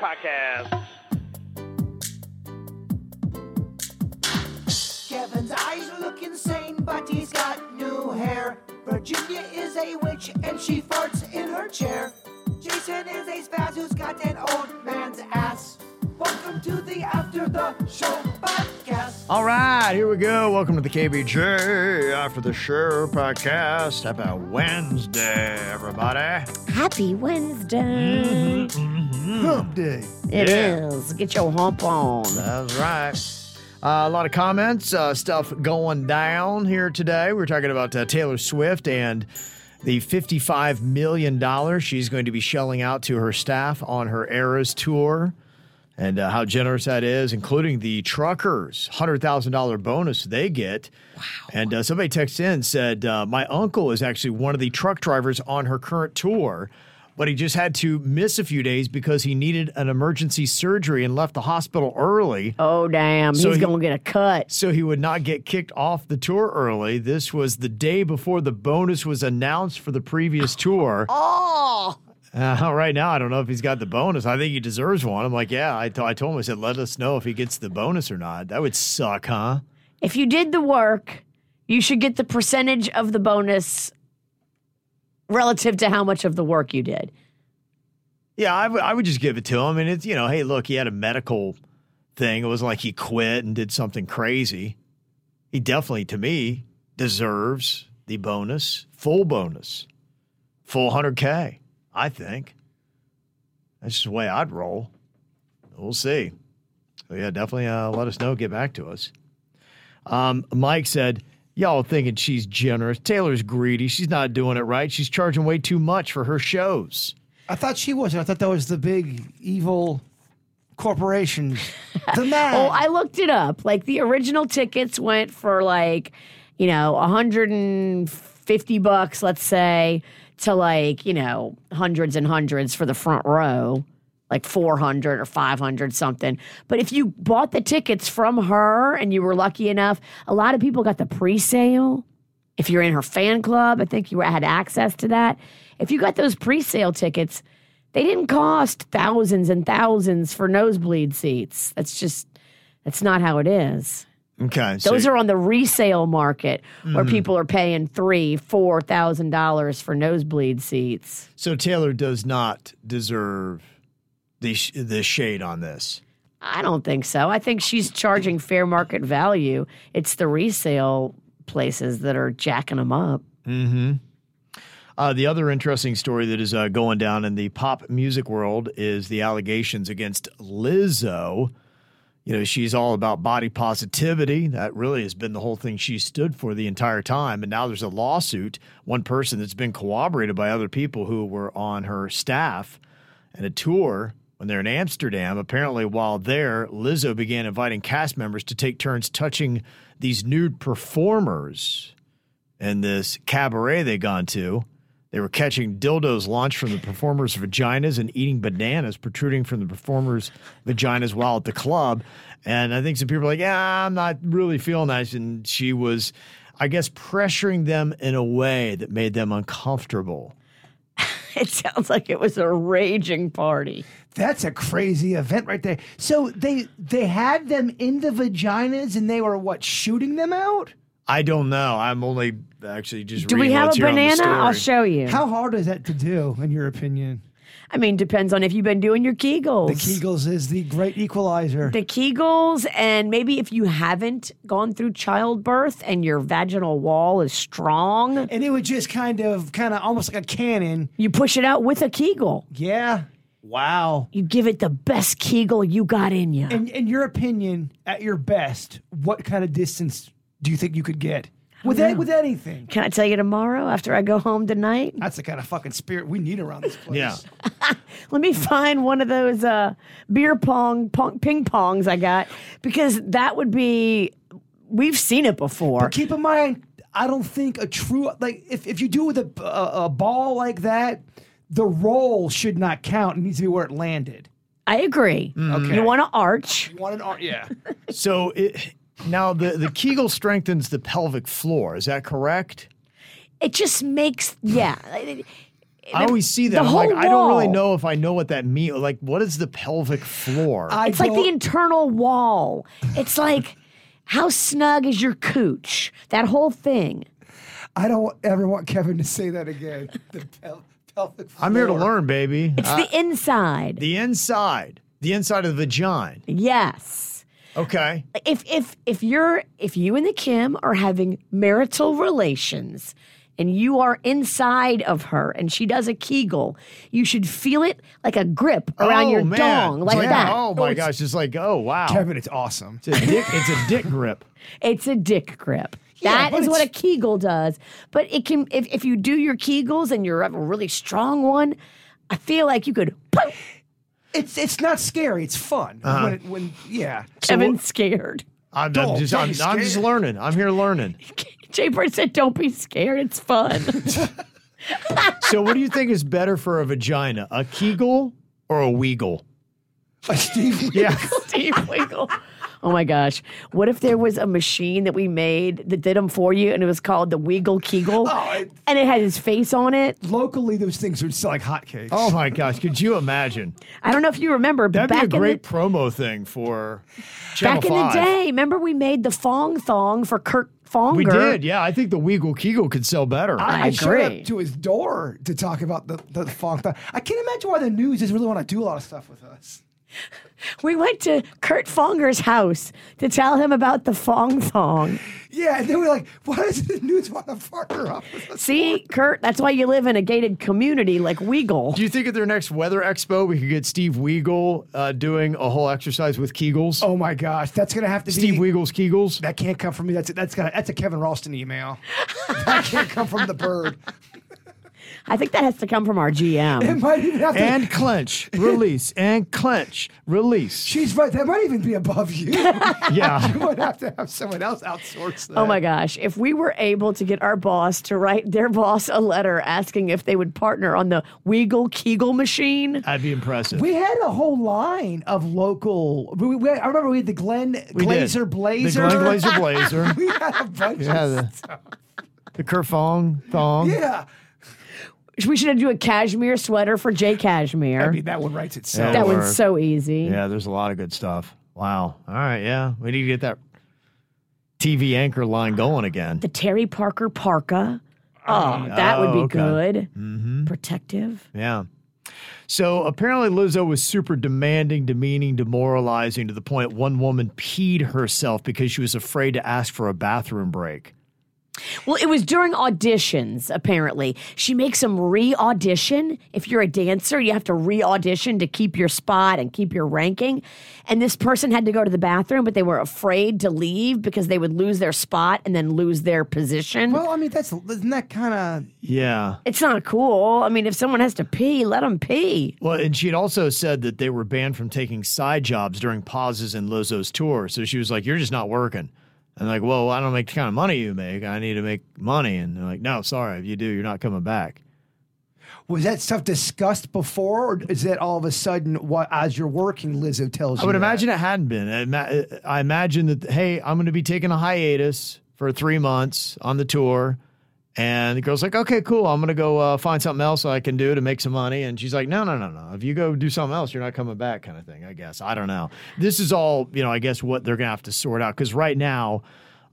Podcast. Kevin's eyes look insane, but he's got new hair. Virginia is a witch and she farts in her chair. Jason is a spaz who's got an old man's ass. Welcome to the After the Show podcast. All right, here we go. Welcome to the KVJ After the Show podcast. Happy Wednesday, everybody. Happy Wednesday. Hump day. It Yeah. is. Get your hump on. That's right. Uh, a lot of comments, uh, stuff going down here today. We're talking about uh, Taylor Swift and the $55 million she's going to be shelling out to her staff on her Eras tour and uh, how generous that is, including the truckers' $100,000 bonus they get. Wow. And uh, somebody texted in said, uh, My uncle is actually one of the truck drivers on her current tour, but he just had to miss a few days because he needed an emergency surgery and left the hospital early. Oh, damn. So He's he- going to get a cut. So he would not get kicked off the tour early. This was the day before the bonus was announced for the previous tour. Oh. Uh, right now, I don't know if he's got the bonus. I think he deserves one. I'm like, yeah. I, t- I told him, I said, let us know if he gets the bonus or not. That would suck, huh? If you did the work, you should get the percentage of the bonus relative to how much of the work you did. Yeah, I would- would just give it to him. And it's, you know, hey, look, he had a medical thing. It wasn't like he quit and did something crazy. He definitely, to me, deserves the bonus, full bonus, full 100K, I think. That's just the way I'd roll. We'll see. So, yeah, definitely uh, let us know. Get back to us. Um, Mike said, Y'all thinking she's generous. Taylor's greedy. She's not doing it right. She's charging way too much for her shows. I thought she wasn't. I thought that was the big evil corporation. The man. Oh, I looked it up. Like the original tickets went for like, you know, 150 bucks, let's say, to like, you know, hundreds and hundreds for the front row, like 400 or 500 something. But if you bought the tickets from her and you were lucky enough, a lot of people got the pre-sale. If you're in her fan club, I think you had access to that. If you got those pre-sale tickets, they didn't cost thousands and thousands for nosebleed seats. That's just that's not how it is. Okay. so- Those are on the resale market where Mm. people are paying three, four thousand dollars for nosebleed seats. So Taylor does not deserve the sh- the shade on this. I don't think so. I think she's charging fair market value. It's the resale places that are jacking them up. Mm-hmm. Uh, the other interesting story that is uh, going down in the pop music world is the allegations against Lizzo. You know, she's all about body positivity. That really has been the whole thing she stood for the entire time. And now there's a lawsuit. One person that's been corroborated by other people who were on her staff and a tour when they're in Amsterdam. Apparently, while there, Lizzo began inviting cast members to take turns touching these nude performers in this cabaret they gone to. They were catching dildos launched from the performers' vaginas and eating bananas protruding from the performers' vaginas while at the club. And I think some people are like, yeah, I'm not really feeling that. And she was, I guess, pressuring them in a way that made them uncomfortable. It sounds like it was a raging party. That's a crazy event right there. So they they had them in the vaginas and they were what shooting them out? I don't know. I'm only actually just Do we have a here on the banana? I'll show you. How hard is that to do, in your opinion? I mean, depends on if you've been doing your Kegels. The Kegels is the great equalizer. The Kegels, and maybe if you haven't gone through childbirth and your vaginal wall is strong, and it would just kind of, kind of almost like a cannon. you push it out with a Kegel. Yeah. Wow. You give it the best Kegel you got in you. In, in your opinion, at your best, what kind of distance do you think you could get with a, with anything? Can I tell you tomorrow after I go home tonight? That's the kind of fucking spirit we need around this place. Yeah. Let me find one of those uh, beer pong, pong ping pongs I got because that would be. We've seen it before. But keep in mind, I don't think a true like if, if you do with a, a, a ball like that, the roll should not count. It needs to be where it landed. I agree. Okay. You want to arch. You want an arch, yeah. So it, now the, the Kegel strengthens the pelvic floor. Is that correct? It just makes yeah. I always see that. the I'm like, whole I don't really know if I know what that means. Like, what is the pelvic floor? I It's like the internal wall. It's like how snug is your cooch? That whole thing. I don't ever want Kevin to say that again. The pel- pelvic I'm here to learn, baby. It's Uh, the inside. the inside, the inside of the vagina. yes. Okay. if if if you're if you and the Kim are having marital relations and you are inside of her and she does a Kegel, you should feel it like a grip around oh, your man. dong, like Yeah. that. Oh my gosh! It's like, oh wow. Kevin, it's awesome. It's a dick. It's a dick grip. It's a dick grip. Yeah, That but is what a Kegel does. But it can if, if you do your Kegels and you're a really strong one, I feel like you could It's it's not scary. It's fun. Uh-huh. When, it, when yeah. Kevin's scared. I'm, I'm Don't- just, don't I'm, be I'm just scared. learning. I'm here learning. Jay Bird said, Don't be scared, it's fun. So, what do you think is better for a vagina, a Kegel or a Weagle? Like Steve. Yeah. Steve Weagle. Oh my gosh. What if there was a machine that we made that did them for you and it was called the Weagle Kegel? Oh, it- and it had his face on it? Locally, those things would sell like hotcakes. Oh my gosh! Could you imagine? I don't know if you remember, but That'd back, be a great in, promo thing for Channel back in the day, remember we made the Fong Thong for Kurt Fonger? We did, yeah. I think the Weagle Kegel could sell better. I I showed agree. up to his door to talk about the the funk. I can't imagine why the news doesn't really want to do a lot of stuff with us. We went to Kurt Fonger's house to tell him about the Fong Thong. Yeah, and then we're like, why does the news want to partner up with us? See, Kurt, that's why you live in a gated community like Weagle. Do you think at their next weather expo we could get Steve Weagle uh, doing a whole exercise with Kegels? Oh my gosh, that's gonna have to Steve be. Weagle's Kegels. That can't come from me. That's that's gonna that's a Kevin Rolston email. that can't come from the bird. I think that has to come from our It GM. might even have to. And clench, release, and clench, release. she's right. That might even be above you. Yeah. you might have to have someone else outsource that. Oh my gosh. If we were able to get our boss to write their boss a letter asking if they would partner on the Weagle Kegel machine, That'd be impressive. We had a whole line of local. We, we, I remember we had the Glenn We did. Glazer Blazer. The Glenn Glazer Blazer. we had a bunch Yeah, of the- stuff. the Kerfong thong. Yeah. We should do a cashmere sweater for Jay Cashmere. I mean, that one writes itself. that one's so easy. Yeah, there's a lot of good stuff. Wow. All right. Yeah. We need to get that TV anchor line going again. The Terry Parker parka. Oh, that would Oh, be okay. good. Mm-hmm. Protective. Yeah. So apparently Lizzo was super demanding, demeaning, demoralizing to the point one woman peed herself because she was afraid to ask for a bathroom break. Well, it was during auditions, apparently. She makes them re audition. If you're a dancer, you have to re audition to keep your spot and keep your ranking. And this person had to go to the bathroom, but they were afraid to leave because they would lose their spot and then lose their position. Well, I mean, that's isn't that kind of Yeah. it's not cool. I mean, if someone has to pee, let them pee. Well, and she had also said that they were banned from taking side jobs during pauses in Lizzo's tour. So she was like, You're just not working. And like, well, I don't make the kind of money you make. I need to make money. And they're like, no, sorry. If you do, you're not coming back. was that stuff discussed before, or is that all of a sudden what as you're working, Lizzo tells you? I would that? imagine it hadn't been. I imagine that, hey, I'm going to be taking a hiatus for three months on the tour. And the girl's like, okay, cool. I'm going to go uh, find something else I can do to make some money. And she's like, no, no, no, no. If you go do something else, you're not coming back, kind of thing, I guess. I don't know. This is all, you know, I guess what they're going to have to sort out. Because right now,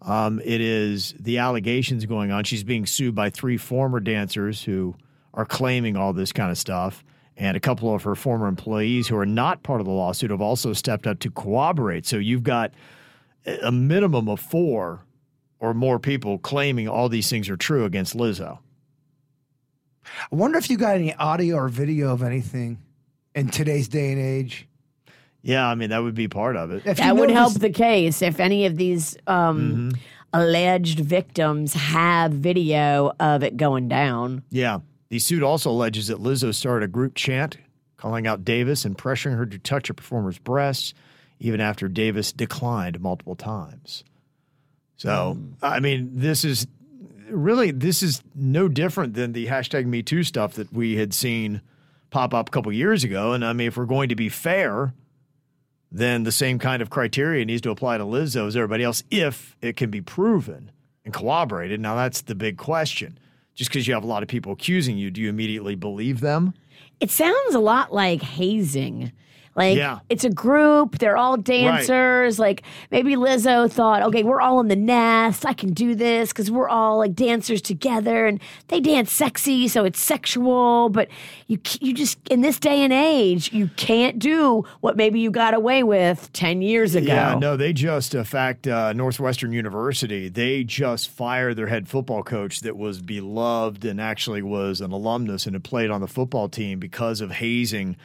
um, it is the allegations going on. She's being sued by three former dancers who are claiming all this kind of stuff. And a couple of her former employees who are not part of the lawsuit have also stepped up to corroborate. So you've got a minimum of four or more people claiming all these things are true against Lizzo. I wonder if you got any audio or video of anything in today's day and age. Yeah, I mean, that would be part of it. If That would help the case if any of these um, Mm-hmm. alleged victims have video of it going down. Yeah. The suit also alleges that Lizzo started a group chant calling out Davis and pressuring her to touch a performer's breasts, even after Davis declined multiple times. So, mm. I mean, this is really this is no different than the hashtag Me Too stuff that we had seen pop up a couple years ago. And I mean, if we're going to be fair, then the same kind of criteria needs to apply to Lizzo as everybody else if it can be proven and corroborated. Now, that's the big question. Just because you have a lot of people accusing you, do you immediately believe them? It sounds a lot like hazing. Like Yeah. it's a group, they're all dancers. Like maybe Lizzo thought, okay, we're all in the nest. I can do this because we're all like dancers together, and they dance sexy, so it's sexual. But you you just in this day and age, you can't do what maybe you got away with ten years ago. Yeah, no, they just, in fact, uh, Northwestern University, they just fired their head football coach that was beloved and actually was an alumnus and had played on the football team because of hazing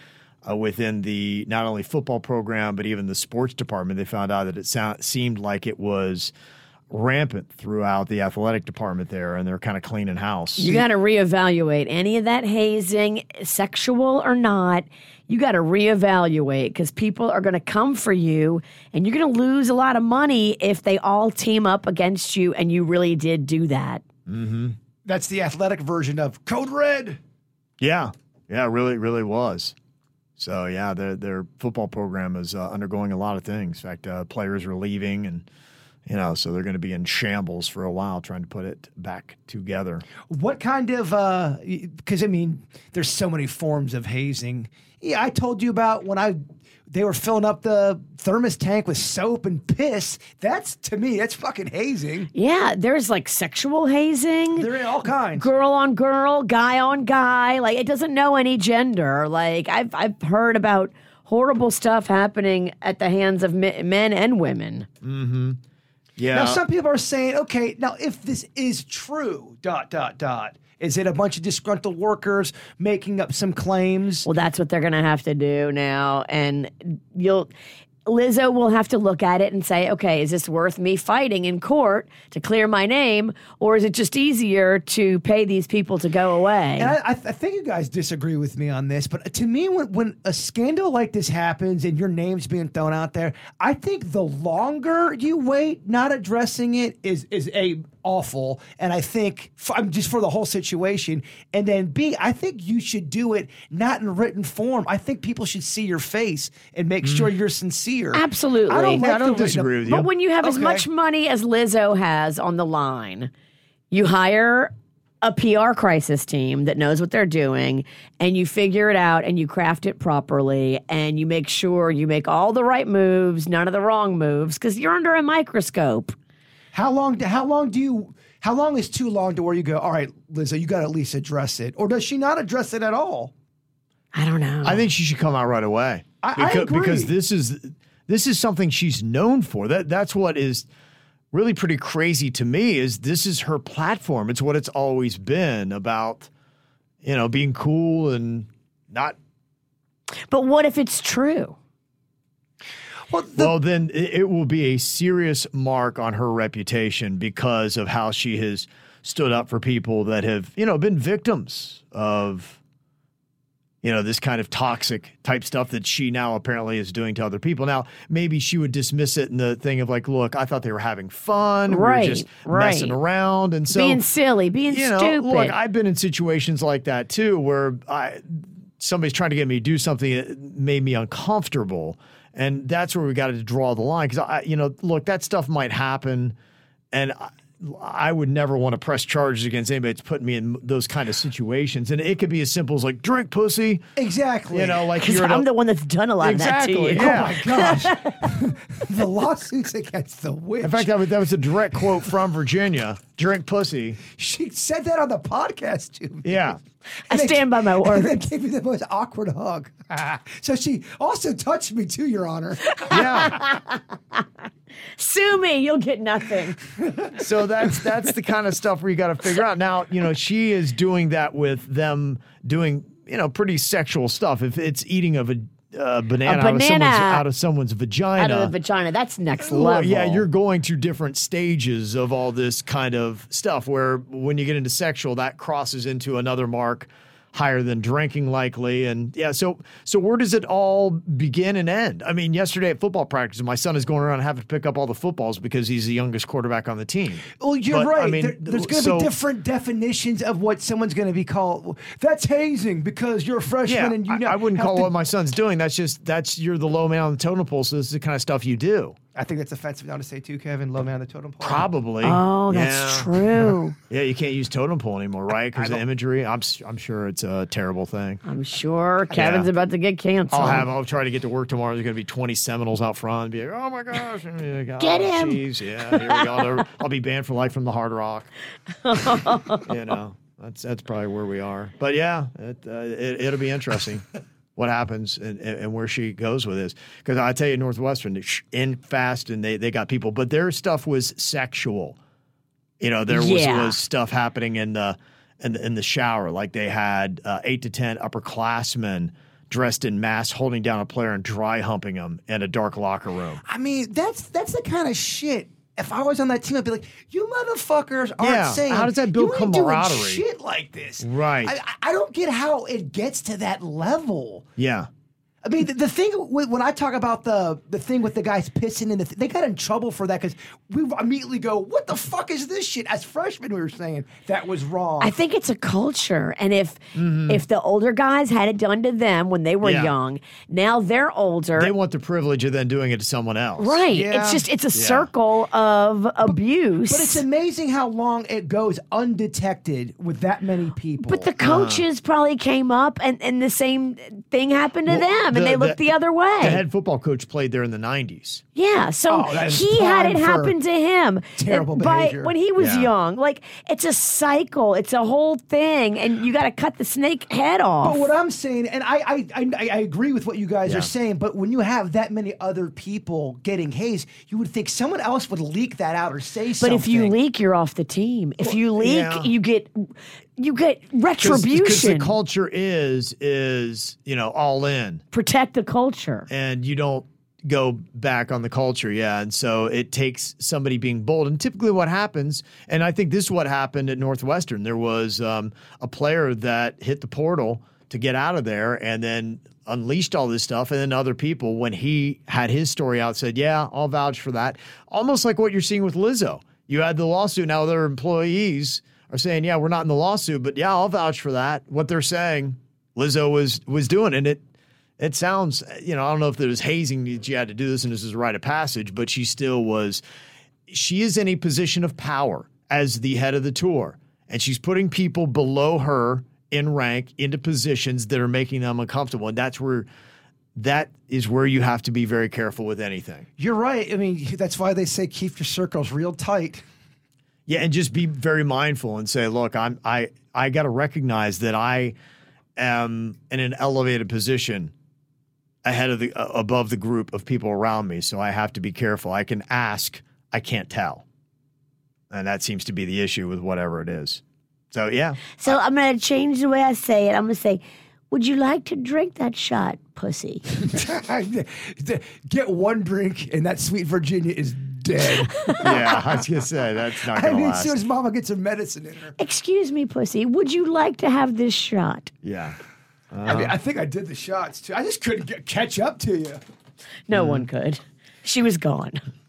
uh, within the not only football program but even the sports department. They found out that it sound, seemed like it was rampant throughout the athletic department there, and they're kind of cleaning house. You got to reevaluate any of that hazing, sexual or not. You got to reevaluate because people are going to come for you and you're going to lose a lot of money if they all team up against you and you really did do that. That's the athletic version of Code Red. Yeah, yeah, it really, really was. So yeah, their their football program is uh, undergoing a lot of things. In fact, uh, players are leaving, and you know, so they're going to be in shambles for a while trying to put it back together. What kind of? Uh, because I mean, there's so many forms of hazing. Yeah, I told you about when I they were filling up the thermos tank with soap and piss. That's to me, that's fucking hazing. Yeah, there's like sexual hazing. There are all kinds. girl on girl, guy on guy. Like it doesn't know any gender. Like I've I've heard about horrible stuff happening at the hands of men and women. Mm-hmm. Yeah, Now, some people are saying, okay, now if this is true, dot dot dot, is it a bunch of disgruntled workers making up some claims? Well, that's what they're going to have to do now. And you'll, Lizzo will have to look at it and say, okay, is this worth me fighting in court to clear my name? Or is it just easier to pay these people to go away? And I, I, th- I think you guys disagree with me on this, but to me, when, when a scandal like this happens and your name's being thrown out there, I think the longer you wait not addressing it is is a awful. And I think f- I'm just for the whole situation. And then B, I think you should do it not in written form. I think people should see your face and make mm. sure you're sincere. Absolutely. I don't, like I don't disagree with you. But when you have as much money as Lizzo has on the line, you hire a PR crisis team that knows what they're doing and you figure it out and you craft it properly and you make sure you make all the right moves, none of the wrong moves because you're under a microscope. How long? How long do you? How long is too long to where you go? All right, Lizzo, you got to at least address it, or does she not address it at all? I don't know. I think she should come out right away. I- I agree. because this is this is something she's known for. That that's what is really pretty crazy to me. Is this is her platform? It's what it's always been about. You know, being cool and not but what if it's true? Well, the, well, then it it will be a serious mark on her reputation because of how she has stood up for people that have, you know, been victims of, you know, this kind of toxic type stuff that she now apparently is doing to other people. Now, maybe she would dismiss it in the thing of like, look, I thought they were having fun. Right, we were just right. messing around. And so being silly, being you know, stupid. look, I've been in situations like that too, where I somebody's trying to get me to do something that made me uncomfortable, and that's where we got to draw the line. Because I, you know, look, that stuff might happen, and I, I would never want to press charges against anybody that's putting me in those kind of situations. And it could be as simple as like drink pussy. Exactly. You know, like you're I'm at the one that's done a lot Exactly, of that to you. yeah. Oh my gosh. the lawsuits against the witch. In fact, that was, that was a direct quote from Virginia. Drink pussy. she said that on the podcast to me. Yeah. I stand by my And word. then gave me the most awkward hug. so she also touched me too, Your Honor. Yeah. Sue me, you'll get nothing. so that's that's the kind of stuff where you got to figure out. Now, you know, she is doing that with them doing, you know, pretty sexual stuff. If it's eating of a uh, banana, Out, of someone's, out of someone's vagina. Out of the vagina. That's next level. yeah, you're going through different stages of all this kind of stuff where when you get into sexual, that crosses into another mark higher than drinking likely and yeah so so where does it all begin and end i mean yesterday at football practice my son is going around having to pick up all the footballs because he's the youngest quarterback on the team Well, you're But, I right. mean, There- there's going to so- be different definitions of what someone's going to be called. That's hazing because you're a freshman yeah and you I, know. I wouldn't call to- what my son's doing that's just that's you're the low man on the totem pole so this is the kind of stuff you do I think that's offensive now to say too, Kevin. Low man on the totem pole. probably Oh, that's Yeah. true. yeah you can't use totem pole anymore right because the imagery I'm, s- I'm sure it's a terrible thing I'm sure Kevin's Yeah. about to get canceled. I'll have. I'll try to get to work tomorrow. There's going to be 20 Seminoles out front. And be like, oh my gosh, and be Get oh, him. Geez, yeah, here we go. I'll, I'll be banned for life from the Hard Rock. you know, that's that's probably where we are. But yeah, it, uh, it it'll be interesting. What happens and, and and where she goes with this? Because I tell you, Northwestern in fast and they they got people, but their stuff was sexual. You know, there was Yeah. was stuff happening in the in the, in the shower, like they had uh, eight to ten upperclassmen dressed in masks holding down a player and dry humping him in a dark locker room. I mean, that's that's the kind of shit. If I was on that team, I'd be like, "You motherfuckers aren't Yeah, saying how does that build you ain't doing camaraderie?" shit like this, Right. I- I don't get how it gets to that level. Yeah. I mean, the, the thing with, when I talk about the the thing with the guys pissing in the, th- they got in trouble for that because we immediately go, "What the fuck is this shit?" As freshmen, we were saying that was wrong. I think it's a culture, and if if the older guys had it done to them when they were Mm-hmm. Yeah. young, now they're older. They want the privilege of then doing it to someone else. right? Yeah. It's just it's a circle of abuse. but it's amazing how long it goes undetected with that many people. But the coaches probably came up and, and the same thing happened to them, and they looked the, other way. The head football coach played there in the 90s. Yeah, so Oh, he had it happen to him terrible And by behavior. when he was Yeah. young. Like it's a cycle, it's a whole thing, and you got to cut the snake head off. But what I'm saying, and I I, I, I agree with what you guys Yeah. are saying, but when you have that many other people getting hazed, you would think someone else would leak that out or say but something. But if you leak, you're off the team. If you leak, yeah. you get you get retribution. Because the culture is is, you know, all in. Protect the culture. and you don't go back on the culture yeah. And so it takes somebody being bold. And typically what happens and i think this is what happened at northwestern. There was um, a player that hit the portal to get out of there and then unleashed all this stuff. And then other people when he had his story out said yeah i'll vouch for that. Almost like what you're seeing with lizzo. You had the lawsuit now their employees are saying yeah we're not in the lawsuit but yeah i'll vouch for that what they're saying lizzo was was doing and it it sounds, you know, I don't know if there was hazing that you had to do this and this is a rite of passage, but she still was, she is in a position of power as the head of the tour. And she's putting people below her in rank into positions that are making them uncomfortable. And that's where, that is where you have to be very careful with anything. You're right. I mean, that's why they say keep your circles real tight. Yeah, and just be very mindful and say, look, I'm I I got to recognize that I am in an elevated position ahead of the uh, above the group of people around me, so I have to be careful. I can ask, I can't tell. And that seems to be the issue with whatever it is. So, yeah. So I'm going to change the way I say it. I'm going to say, "Would you like to drink that shot, pussy?" Get one drink, and that sweet Virginia is dead. Yeah, I was going to say that's not I going to mean, as soon as Mama gets her medicine in her. Excuse me, pussy. Would you like to have this shot? yeah. I mean, uh, I think I did the shots too. I just couldn't get, catch up to you. No one could. She was gone.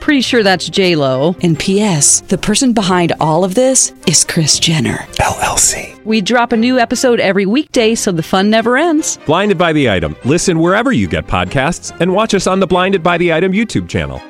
Pretty sure that's J Lo. And P.S. The person behind all of this is Kris Jenner LLC. We drop a new episode every weekday, so the fun never ends. Blinded by the item. Listen wherever you get podcasts, and watch us on the Blinded by the Item YouTube channel.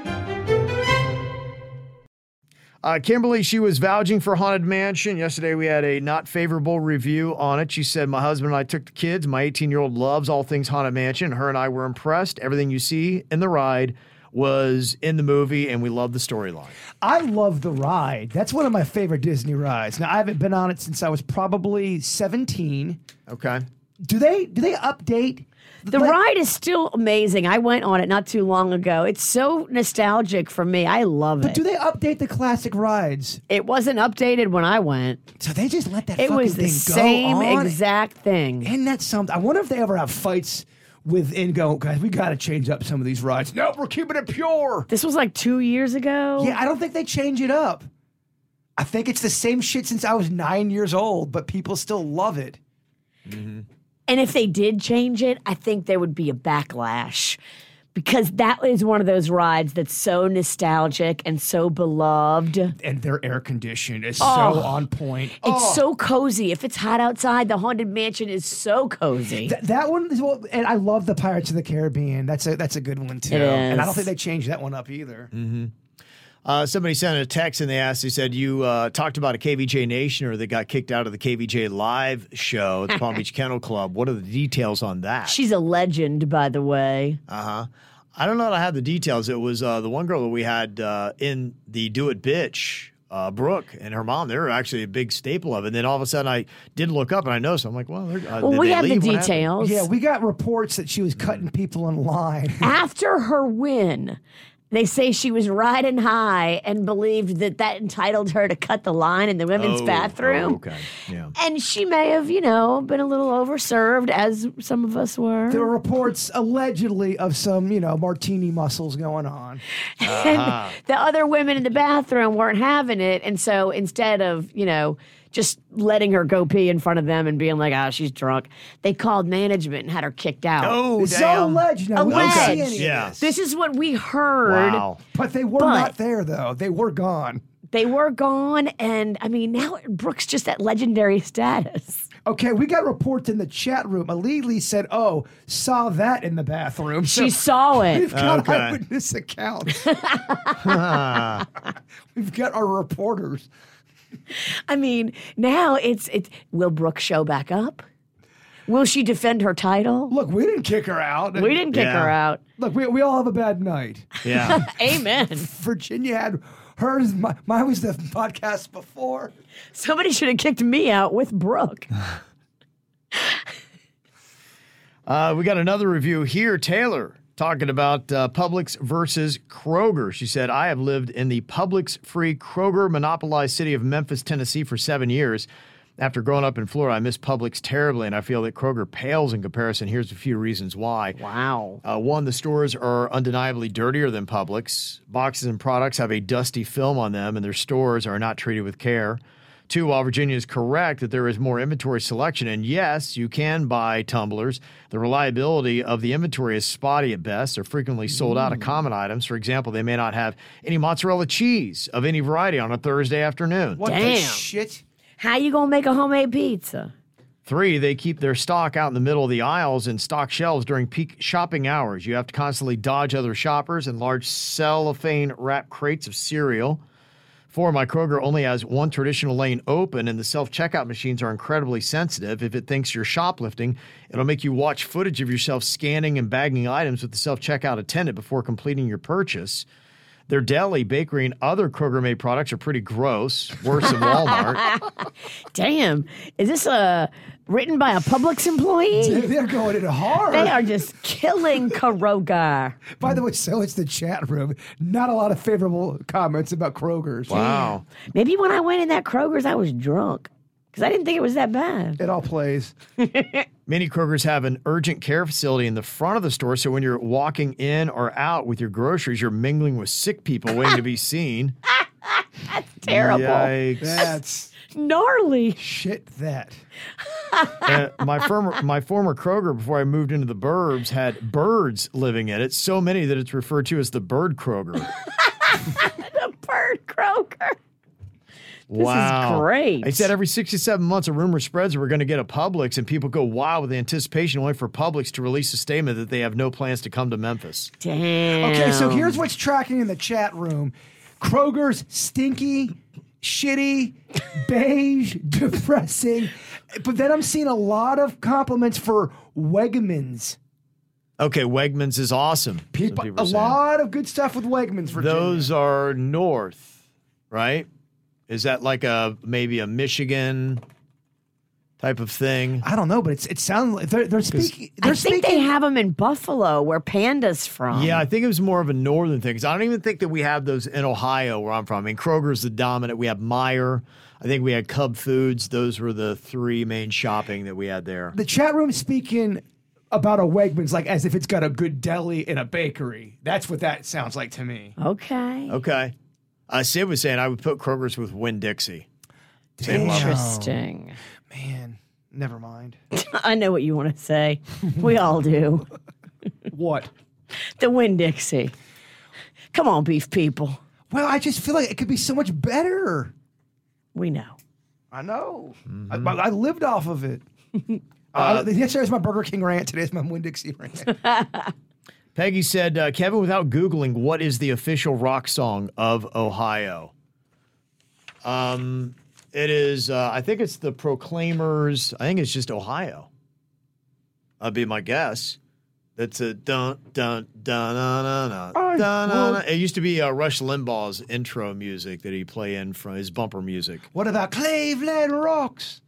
Uh, Kimberly, she was vouching for Haunted Mansion. Yesterday, we had a not favorable review on it. She said, My husband and I took the kids. My 18 year old loves all things Haunted Mansion. Her and I were impressed. Everything you see in the ride was in the movie, and we love the storyline. I love the ride. That's one of my favorite Disney rides. Now I haven't been on it since I was probably 17. Okay. Do they do they update The like- ride is still amazing. I went on it not too long ago. It's so nostalgic for me. I love But it. But do they update the classic rides? it wasn't updated when I went. So they just let that It fucking was the same exact thing. Isn't that something? I wonder if they ever have fights within go, guys, we got to change up some of these rides. No, we're keeping it pure. This was like two years ago. Yeah, I don't think they change it up. I think it's the same shit since I was nine years old, but people still love it. Mm-hmm. And if they did change it, I think there would be a backlash because that is one of those rides that's so nostalgic and so beloved. And their air condition is Oh. so on point. It's oh. so cozy. If it's hot outside, the Haunted Mansion is so cozy. Th- that one is what, and I love the Pirates of the Caribbean. That's a that's a good one too. It And I don't think they changed that one up either. Mm-hmm. Uh, somebody sent a text and they asked, they said, You uh, talked about a KVJ Nationer that got kicked out of the KVJ live show at the Palm Beach Kennel Club. What are the details on that? She's a legend, by the way. Uh huh. I don't know that I have the details. It was uh, the one girl that we had uh, in the Do It Bitch, uh, Brooke, and her mom. They were actually a big staple of it. And then all of a sudden, I did look up and I noticed. I'm like, well, they're, uh, Well, did we they have the leave? What happened? details. Yeah, we got reports that she was cutting people in line. After her win, they say she was riding high and believed that that entitled her to cut the line in the women's Oh, bathroom. oh, okay. Yeah. And she may have, you know, been a little overserved, as some of us were. there were reports allegedly of some, you know, martini muscles going on. and the other women in the bathroom weren't having it. And so instead of, you know, just letting her go pee in front of them and being like, ah, she's drunk, they called management and had her kicked out. Oh, so damn. alleged now. We don't Alleged. any of Yeah. this. This is what we heard. Wow. But they were But- not there though. They were gone. They were gone. And I mean, now Brooks just at legendary status. Okay, we got reports in the chat room. Alili said, "Oh, saw that in the bathroom." So She saw it. We've got Okay. eyewitness accounts. We've got our reporters. I mean, now it's it's will Brooke show back up? Will she defend her title? Look, we didn't kick her out. We didn't kick Yeah. her out. Look, we, we all have a bad night. Yeah. Amen. Virginia had hers. My, mine was the podcast before. Somebody should have kicked me out with Brooke. Uh, we got another review here. Taylor talking about uh, Publix versus Kroger. She said, I have lived in the Publix free Kroger monopolized city of Memphis, Tennessee for seven years. After growing up in Florida, I miss Publix terribly, and I feel that Kroger pales in comparison. Here's a few reasons why. Wow. Uh, one, the stores are undeniably dirtier than Publix. Boxes and products have a dusty film on them, and their stores are not treated with care. Two, while Virginia is correct that there is more inventory selection, and yes, you can buy tumblers, the reliability of the inventory is spotty at best. They're frequently sold out of hmm. common items. For example, they may not have any mozzarella cheese of any variety on a Thursday afternoon. What the Damn. shit? How you gonna make a homemade pizza? Three, they keep their stock out in the middle of the aisles and stock shelves during peak shopping hours. You have to constantly dodge other shoppers and large cellophane wrap crates of cereal. Four, my Kroger only has one traditional lane open, and the self checkout machines are incredibly sensitive. If it thinks you're shoplifting, it'll make you watch footage of yourself scanning and bagging items with the self checkout attendant before completing your purchase. Their deli, bakery, and other Kroger made products are pretty gross, worse than Walmart. Damn, is this uh, written by a Publix employee? They're going in hard. They are just killing Kroger. By the way, so it's the chat room. Not a lot of favorable comments about Kroger's. wow. Maybe when I went in that Kroger's, I was drunk because I didn't think it was that bad. It all plays. Many Krogers have an urgent care facility in the front of the store, so when you're walking in or out with your groceries, you're mingling with sick people waiting to be seen. That's terrible. Yikes. That's Gnarly. shit that. Uh, my former my former Kroger before I moved into the burbs had birds living in it, so many that it's referred to as the bird Kroger. The bird Kroger. This wow, is great. I said every six to seven months, a rumor spreads we're going to get a Publix, and people go wild with anticipation, only for Publix to release a statement that they have no plans to come to Memphis. Damn. Okay, so here's what's tracking in the chat room Kroger's stinky, shitty, beige, depressing. But then I'm seeing a lot of compliments for Wegmans. Okay, Wegmans is awesome. People, people a saying. lot of good stuff with Wegmans. Virginia. Those are north, right? Is that like a maybe a Michigan type of thing? I don't know, but it's it sounds like they're they're speaking. I They're think they have them in Buffalo, where Panda's from. Yeah, I think it was more of a northern thing. 'cause I don't even think that we have those in Ohio where I'm from. I mean, Kroger's the dominant. We have Meijer. I think we had Cub Foods. Those were the three main shopping that we had there. the chat room speaking about a Wegmans like as if it's got a good deli and a bakery. That's what that sounds like to me. Okay. Okay. Uh, Sid was saying I would put Kroger's with Winn Dixie. Same level. Interesting. Man, never mind. I know what you want to say. We all do. what? The Winn Dixie. Come on, beef people. Well, I just feel like it could be so much better. We know. I know. I, but I lived off of it. uh, was my Burger King rant. Today is my Winn Dixie rant. Peggy said, uh, Kevin, without Googling, what is the official rock song of Ohio? Um, it is, uh, I think it's the Proclaimers. I think it's just Ohio. That'd be my guess. That's a dun dun dun dun dun dun. dun, dun, dun. It used to be uh, Rush Limbaugh's intro music that he play in from his bumper music. what about Cleveland Rocks?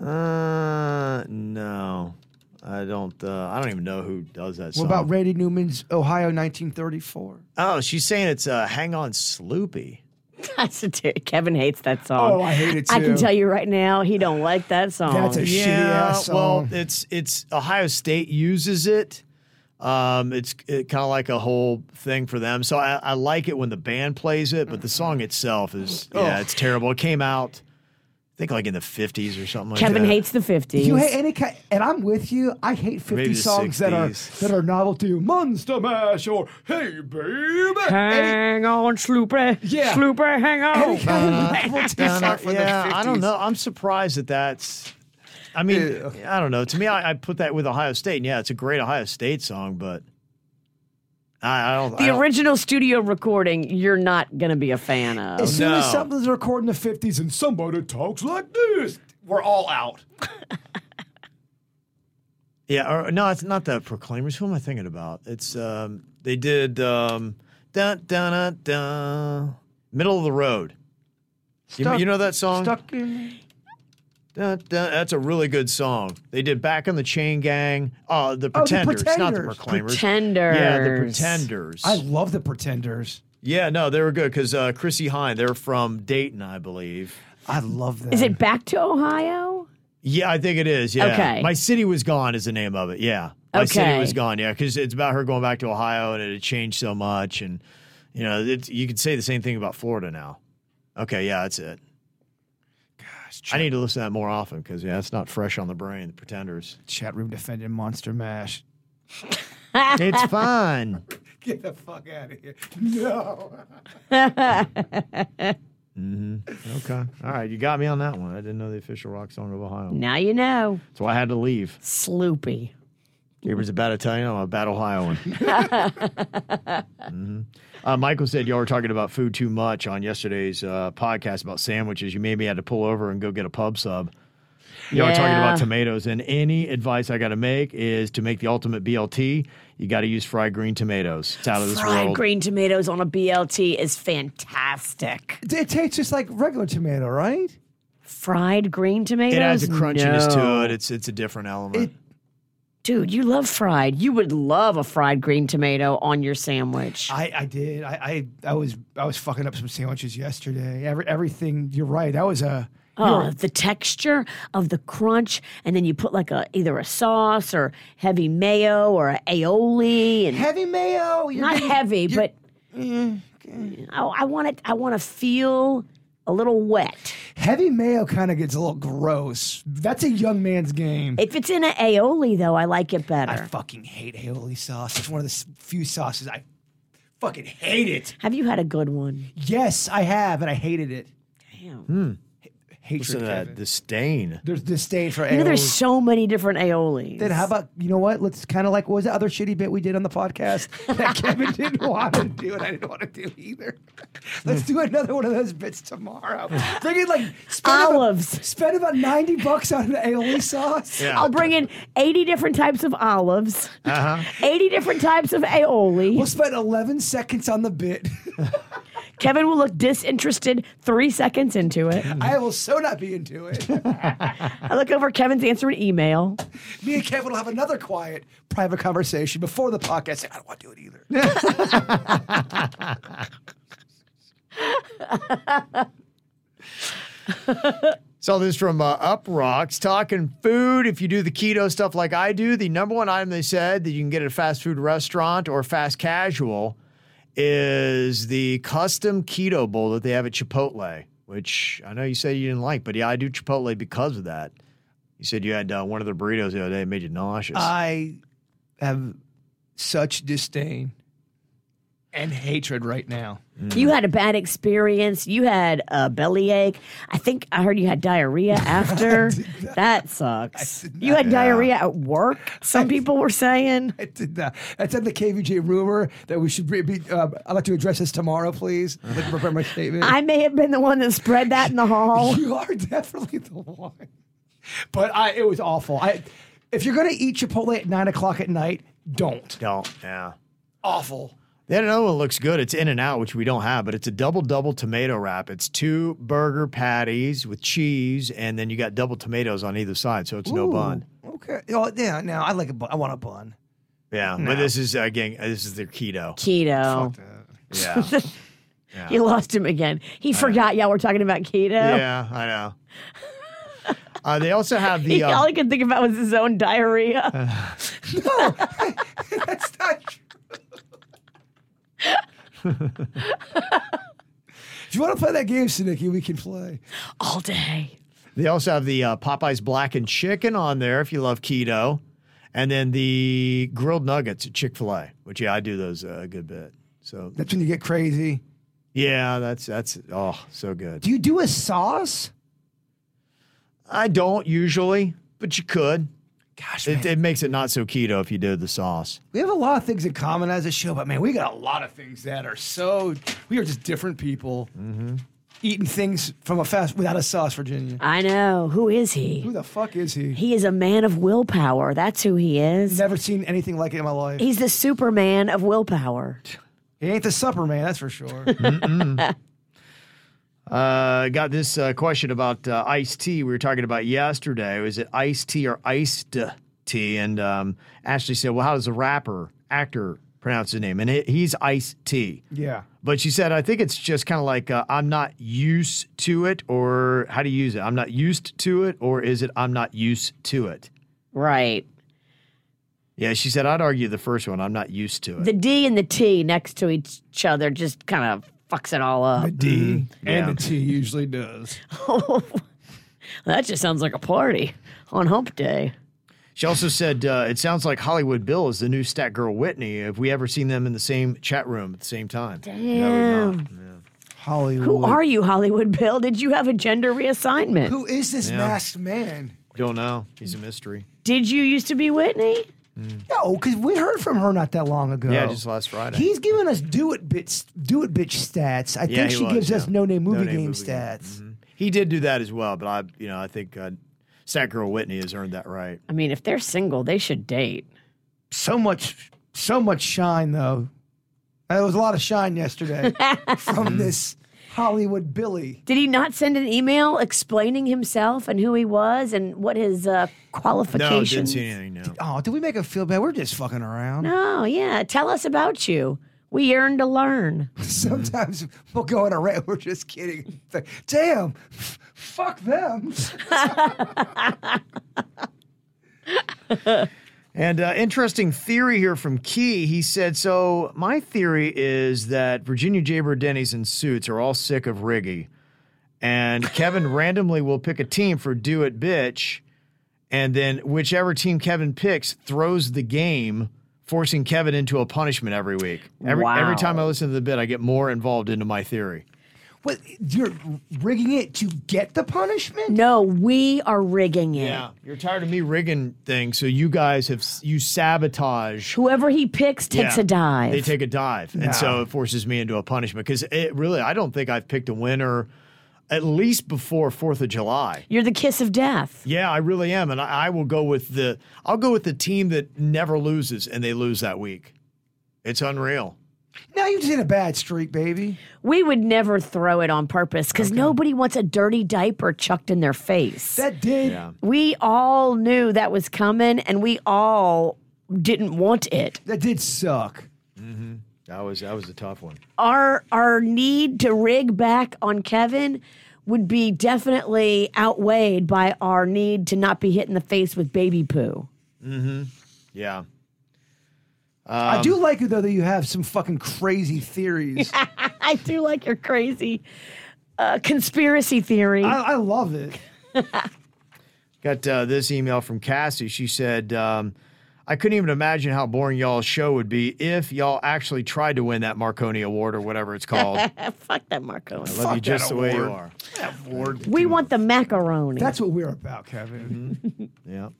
Uh, no, I don't. Uh, I don't even know who does that What song. about Randy Newman's Ohio 1934? Oh, she's saying it's uh, "Hang On, Sloopy." That's a ter- Kevin hates that song. Oh, I hate it I can tell you right now, he don't like that song. That's a shitty ass well, it's it's Ohio State uses it. Um, it's it, kind of like a whole thing for them. So I, I like it when the band plays it, but the song itself is yeah, it's terrible. It came out, I think, like in the fifties or something like Kevin that. hates the 50s. You hate any kind, and I'm with you. I hate 50 Maybe the songs that are 60s. that are novelty. Monster Mash or Hey Babe. Hang on, Slooper. Yeah. Slooper, hang Any on. kind of uh, novelty Dun- song from yeah, the 50s. I don't know. I'm surprised that that's. I mean, I don't know. To me, I, I put that with Ohio State. And yeah, it's a great Ohio State song, but I, I don't. I The don't- original studio recording, you're not going to be a fan of. As soon as No. something's recorded in the 50s and somebody talks like this, we're all out. Yeah, or no, it's not the Proclaimers. Who am I thinking about? It's um, they did um, dun dun dun dun, middle of the road. You, Stuck- you know that song? Stuck in. Dun, dun, that's a really good song. They did Back on the Chain Gang. Uh, the Oh, The Pretenders, not the Pretenders. Proclaimers. Pretenders. Yeah, the Pretenders. I love the Pretenders. yeah, no, they were good because uh, Chrissie Hynde, they're from Dayton, I believe. I love that. Is it back to Ohio? Yeah, I think it is. Yeah. Okay. My City Was Gone is the name of it. Yeah. My City Was Gone. Yeah. Because it's about her going back to Ohio and it had changed so much. And, you know, it's, you could say the same thing about Florida now. Okay. Yeah, that's it. Gosh, I need to listen to that more often because, yeah, it's not fresh on the brain. The Pretenders. chat room defending Monster Mash. it's fun. Get the fuck out of here. No. Mm-hmm. Okay. All right. You got me on that one. I didn't know the official rock song of Ohio. Now you know. So I had to leave. Sloopy. Gabriel's a bad Italian. I'm a bad Ohioan. Mhm. uh, Michael said y'all were talking about food too much on yesterday's uh, podcast about sandwiches. You maybe had to pull over and go get a pub sub. Y'all were talking about tomatoes, and any advice I got to make is to make the ultimate BLT. You got to use fried green tomatoes. It's out of this Fried world. green tomatoes on a BLT is fantastic. It tastes just like regular tomato, right? Fried green tomatoes. It adds a crunchiness No. to it. It's it's a different element. Dude, you love fried. You would love a fried green tomato on your sandwich. I, I did. I, I I was I was fucking up some sandwiches yesterday. Every, everything. You're right. That was a. Oh, the texture of the crunch, and then you put like a either a sauce or heavy mayo or a aioli, and Heavy mayo. You're not getting- heavy, but eh, I, I want it. I want to feel a little wet. Heavy mayo kind of gets a little gross. That's a young man's game. If it's in an aioli, though, I like it better. I fucking hate aioli sauce. It's one of the few sauces I fucking hate it. Have you had a good one? Yes, I have, and I hated it. Damn. Hmm. Hatred. Listen to that Kevin. disdain. There's disdain for aioli. You know, there's so many different aiolis. Then how about you know what? Let's kind of like what was the other shitty bit we did on the podcast that Kevin didn't want to do and I didn't want to do either. Let's do another one of those bits tomorrow. Bring in like spend Olives. About, spend about ninety bucks on an aioli sauce. Yeah. I'll bring in 80 different types of olives, Uh-huh. 80 different types of aioli. We'll spend eleven seconds on the bit. Kevin will look disinterested three seconds into it. I will so not be into it. I look over Kevin's answering email. Me and Kevin will have another quiet, private conversation before the podcast. Say, I don't want to do it either. So this from uh, Up Rocks talking food. If you do the keto stuff like I do, the number one item they said that you can get at a fast food restaurant or fast casual is the custom keto bowl that they have at Chipotle. Which I know you said you didn't like, but yeah, I do Chipotle because of that. You said you had uh, one of their burritos the other day, it made you nauseous. I have such disdain and hatred right now. You had a bad experience. You had a bellyache. I think I heard you had diarrhea after. that sucks. You had diarrhea at work, some people were saying. I did that. That's in the KVJ rumor that we should be. be uh, I'd like to address this tomorrow, please. I'd like to prepare my statement. I may have been the one that spread that in the hall. you are definitely the one. But I, it was awful. I, if you're gonna eat Chipotle at nine o'clock at night, don't. don't, yeah. Awful. They had another one that looks good. It's In-N-Out, which we don't have, but it's a double double tomato wrap. It's two burger patties with cheese, and then you got double tomatoes on either side, so it's no bun. Okay. Oh yeah. Now I like a bun. I want a bun. Yeah, but this is again, this is their keto. Keto. Yeah, You lost him again. He forgot y'all were talking about keto. yeah, I know. Uh, they also have the. All Um, he could think about was his own diarrhea. No, that's not true. If you want to play that game, Sinicky, we can play. All day. they also have the uh, Popeyes blackened chicken on there if you love keto, and then the grilled nuggets at Chick Fil A, which yeah, I do those uh, a good bit. So That's when you get crazy. yeah, that's that's oh so good. Do you do a sauce? I don't usually, but you could. Gosh. It, it makes it not so keto if you do the sauce. we have a lot of things in common as a show, but man, we got a lot of things that are so. We are just different people. Mm-hmm. Eating things from a fast without a sauce, Virginia. I know. Who is he? Who he? the fuck is he? He is a man of willpower. That's who he is. Never seen anything like it in my life. He's the Superman of willpower. He ain't the supper man, that's for sure. Uh, got this uh, question about uh, iced tea we were talking about yesterday. Was it iced tea or iced tea? And um, Ashley said, "Well, how does the rapper actor pronounce his name?" And it, he's iced tea. yeah. But she said, "I think it's just kind of like uh, I'm not used to it, or how do you use it? I'm not used to it, or is it I'm not used to it?" Right. Yeah, she said, "I'd argue the first one. I'm not used to it." The D and the T next to each other just kind of fucks it all up. The D and the T usually does. that just sounds like a party on hump day. She also said, uh, "It sounds like Hollywood Bill is the new stat girl Whitney. Have we ever seen them in the same chat room at the same time?" Damn. Hollywood. Who are you, Hollywood Bill? Did you have a gender reassignment? Who is this masked man? Don't know. He's a mystery. Did you used to be Whitney? No, because we heard from her not that long ago. Yeah, just last Friday. He's giving us do it bitch, do it bitch stats. I Yeah, think she was, gives us no name movie No-name game movie game. stats. He did do that as well, but I, you know, I think uh, Sad Girl Whitney has earned that right. I mean, if they're single, they should date. So much, so much shine though. There was a lot of shine yesterday from this Hollywood Billy. Did he not send an email explaining himself and who he was and what his uh, No, qualifications? didn't see anything. No. Oh, did we make him feel bad? We're just fucking around. No, yeah. Tell us about you. We yearn to learn. Sometimes we'll go on a rant. We're just kidding. Like, Damn, f- fuck them. And uh, interesting theory here from Key. He said, "So my theory is that Virginia Jaber, Denny's, and Suits are all sick of Riggy, and Kevin randomly will pick a team for Do It Bitch, and then whichever team Kevin picks throws the game." Forcing Kevin into a punishment every week. Every Wow. every time I listen to the bit, I get more involved into my theory. What you're rigging it to get the punishment? No, we are rigging it. Yeah, you're tired of me rigging things, so you guys have you sabotage. Whoever he picks takes Yeah, a dive. They take a dive, and so it forces me into a punishment because it really I don't think I've picked a winner at least before Fourth of July. You're the kiss of death. Yeah, I really am, and I, I will go with the I'll go with the team that never loses and they lose that week. It's unreal. Now you just in a bad streak, baby. We would never throw it on purpose because nobody wants a dirty diaper chucked in their face. That did. Yeah. we all knew that was coming and we all didn't want it. That did suck. Mm-hmm. That was that was a tough one. Our our need to rig back on Kevin would be definitely outweighed by our need to not be hit in the face with baby poo. Mm-hmm. Yeah. I do like it though that you have some fucking crazy theories. I do like your crazy uh, conspiracy theory. I, I love it. Got uh, this email from Cassie. She said, um, I couldn't even imagine how boring y'all's show would be if y'all actually tried to win that Marconi Award or whatever it's called. I Fuck that Marco. love you just the way you award. are. We want the macaroni. That's what we're about, Kevin. Yeah.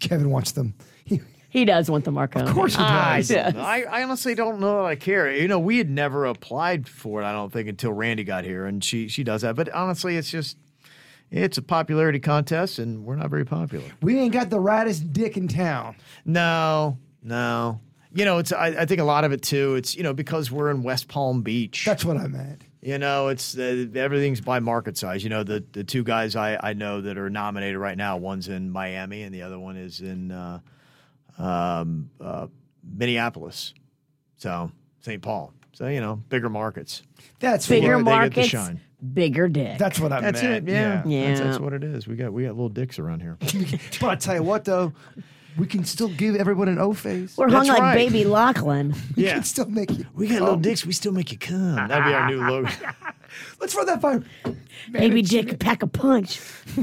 Kevin wants them. He, he does want the macaroni. of course he does. don't. I, I honestly don't know that I care. You know, we had never applied for it, I don't think, until Randy got here, and she she does that. But honestly, it's just it's a popularity contest, and we're not very popular. We ain't got the raddest dick in town. No, no. You know, it's I, I think a lot of it too. It's you know because we're in West Palm Beach. That's what I meant. You know, it's uh, everything's by market size. You know, the the two guys I, I know that are nominated right now, one's in Miami and the other one is in uh, um, uh, Minneapolis. So St. Paul. So you know, bigger markets. That's Bigger They what, get the markets, shine. bigger dick. that's what I That's meant. it. Yeah, Yeah. That's, that's what it is. We got we got little dicks around here. But I tell you what, though, we can still give everyone an O face. We're hung like right. baby Lachlan. We yeah, can still make you. we got little dicks. We still make you come. That'd be our new logo. Let's run that by. baby dick, pack a punch.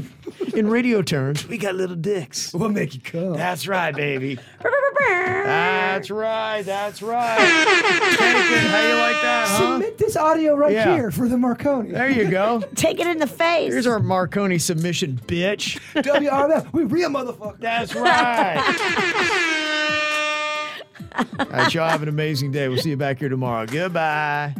In radio terms, we got little dicks. We'll make you come. That's right, baby. That's right. That's right. Take it. How you like that, huh? Submit this audio right Yeah. here for the Marconi. There you go. Take it in the face. Here's our Marconi submission, bitch. WRMF. We real motherfucker. That's right. All right, y'all have an amazing day. We'll see you back here tomorrow. Goodbye.